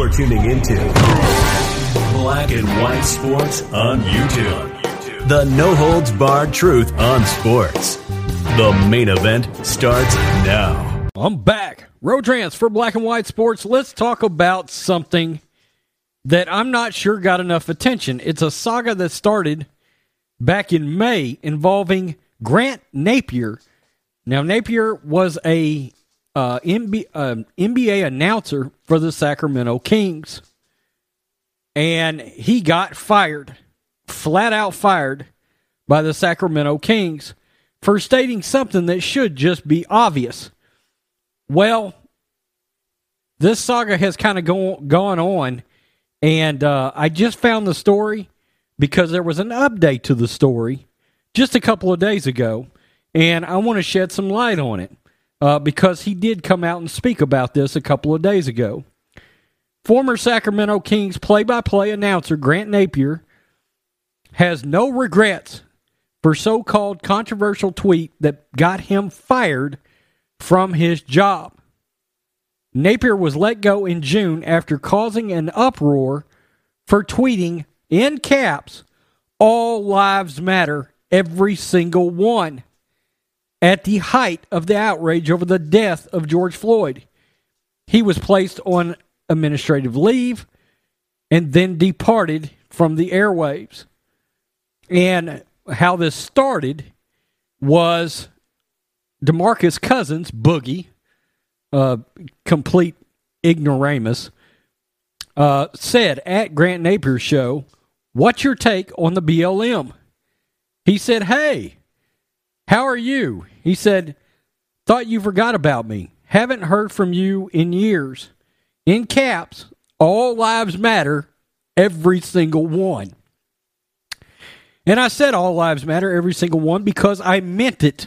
You're tuning into Black and White Sports on YouTube. The no holds barred truth on sports. The main event starts now. I'm back. Road for Black and White Sports. Let's talk about something that I'm not sure got enough attention. It's a saga that started back in May involving Grant Napear. Now, Napear was a uh, NBA, uh, NBA announcer for the Sacramento Kings. And he got fired, flat out fired by the Sacramento Kings for stating something that should just be obvious. Well, this saga has kind of go, gone on, and uh, I just found the story because there was an update to the story just a couple of days ago, and I want to shed some light on it uh, because he did come out and speak about this a couple of days ago. Former Sacramento Kings play by play announcer Grant Napear has no regrets for so called controversial tweet that got him fired from his job. Napear was let go in June after causing an uproar for tweeting in caps, All lives matter, every single one at the height of the outrage over the death of George Floyd. He was placed on administrative leave and then departed from the airwaves. And how this started was DeMarcus Cousins, Boogie, uh, complete ignoramus, uh, said at Grant Napear's show, What's your take on the BLM? He said, Hey, how are you? He said, Thought you forgot about me. Haven't heard from you in years. In caps, all lives matter, every single one. And I said all lives matter, every single one, because I meant it.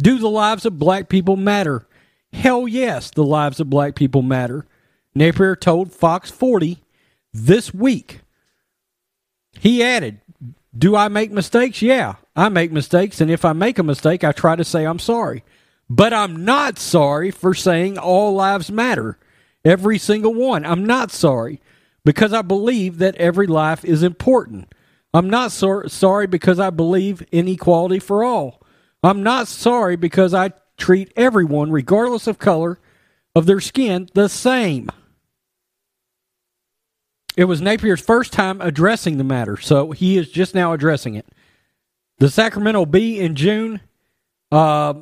Do the lives of black people matter? Hell yes, the lives of black people matter. Napear told Fox 40 this week. He added, Do I make mistakes? Yeah. I make mistakes, and if I make a mistake, I try to say I'm sorry. But I'm not sorry for saying all lives matter, every single one. I'm not sorry because I believe that every life is important. I'm not so- sorry because I believe in equality for all. I'm not sorry because I treat everyone, regardless of color of their skin, the same. It was Napear's first time addressing the matter, so he is just now addressing it. The Sacramento Bee in June, uh,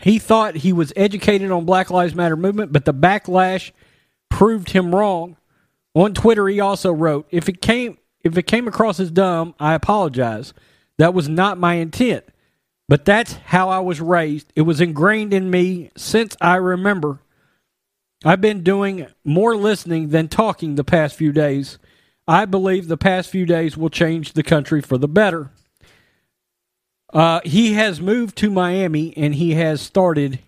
he thought he was educated on Black Lives Matter movement, but the backlash proved him wrong. On Twitter, he also wrote, "If it came if it came across as dumb, I apologize. That was not my intent, but that's how I was raised. It was ingrained in me since I remember. I've been doing more listening than talking the past few days. I believe the past few days will change the country for the better." Uh, he has moved to Miami and he has started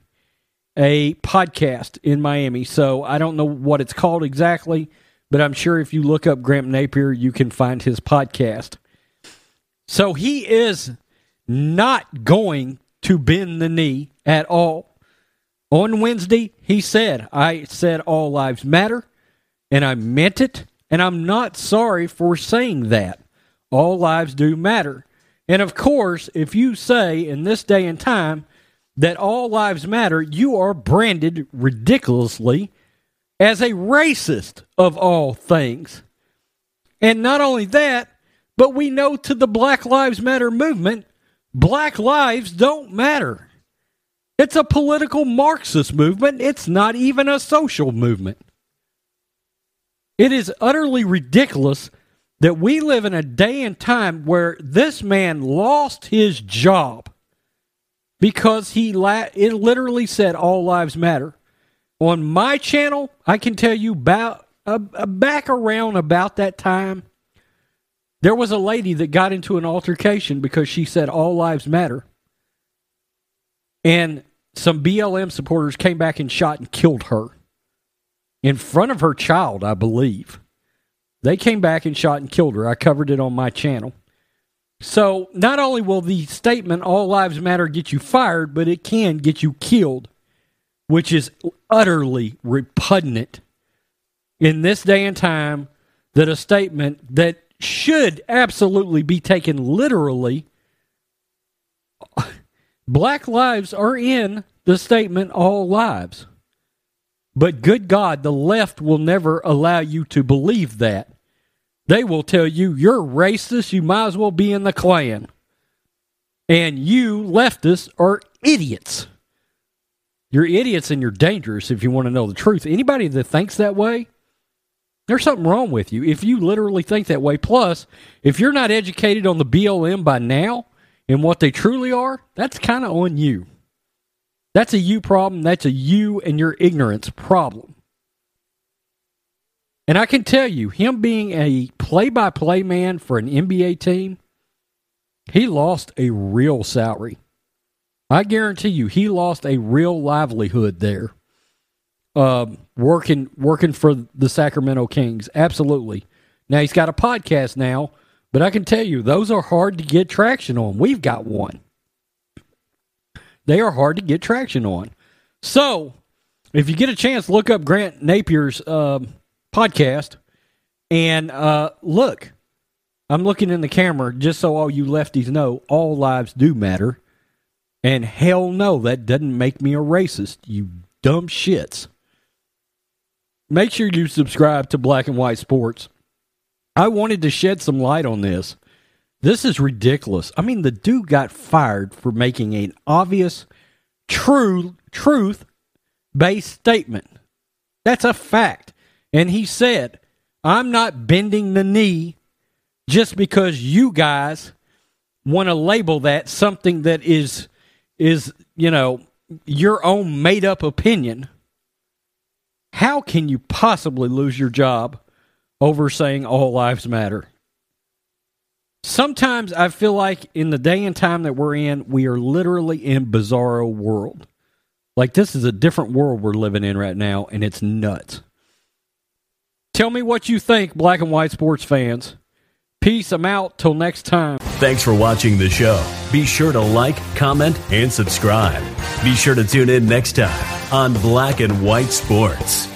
a podcast in Miami. So I don't know what it's called exactly, but I'm sure if you look up Grant Napear, you can find his podcast. So he is not going to bend the knee at all. On Wednesday, he said, I said all lives matter, and I meant it, and I'm not sorry for saying that. All lives do matter. And of course, if you say in this day and time that all lives matter, you are branded ridiculously as a racist of all things. And not only that, but we know to the Black Lives Matter movement, black lives don't matter. It's a political Marxist movement. It's not even a social movement. It is utterly ridiculous that we live in a day and time where this man lost his job because he la- it literally said all lives matter. On my channel, I can tell you about uh, uh, back around about that time, there was a lady that got into an altercation because she said all lives matter. And some BLM supporters came back and shot and killed her in front of her child, I believe. They came back and shot and killed her. I covered it on my channel. So not only will the statement "All lives matter" get you fired, but it can get you killed which is utterly repugnant in this day and time that a statement that should absolutely be taken literally black lives are in the statement all lives. But good god the left will never allow you to believe that. They will tell you you're racist. You might as well be in the klan. And you leftists are idiots. You're idiots and you're dangerous if you want to know the truth. Anybody that thinks that way, there's something wrong with you. If you literally think that way, plus, if you're not educated on the BLM by now and what they truly are, that's kind of on you. That's a you problem. That's a you and your ignorance problem. And I can tell you, him being a play by play man for an NBA team, he lost a real salary. I guarantee you, he lost a real livelihood there. Um, working working for the Sacramento Kings, absolutely. Now he's got a podcast now, but I can tell you those are hard to get traction on. We've got one. They are hard to get traction on. So, if you get a chance, look up Grant Napear's um, podcast and uh, look. I'm looking in the camera just so all you lefties know all lives do matter. And hell no, that doesn't make me a racist, you dumb shits. Make sure you subscribe to Black and White Sports. I wanted to shed some light on this. This is ridiculous. I mean, the dude got fired for making an obvious, true, truth based statement. That's a fact. And he said, I'm not bending the knee just because you guys want to label that something that is is, you know, your own made up opinion, how can you possibly lose your job over saying all lives matter? Sometimes I feel like in the day and time that we're in, we are literally in bizarro world. Like this is a different world we're living in right now, and it's nuts. Tell me what you think, black and white sports fans. Peace. I'm out. Till next time. Thanks for watching the show. Be sure to like, comment, and subscribe. Be sure to tune in next time on Black and White Sports.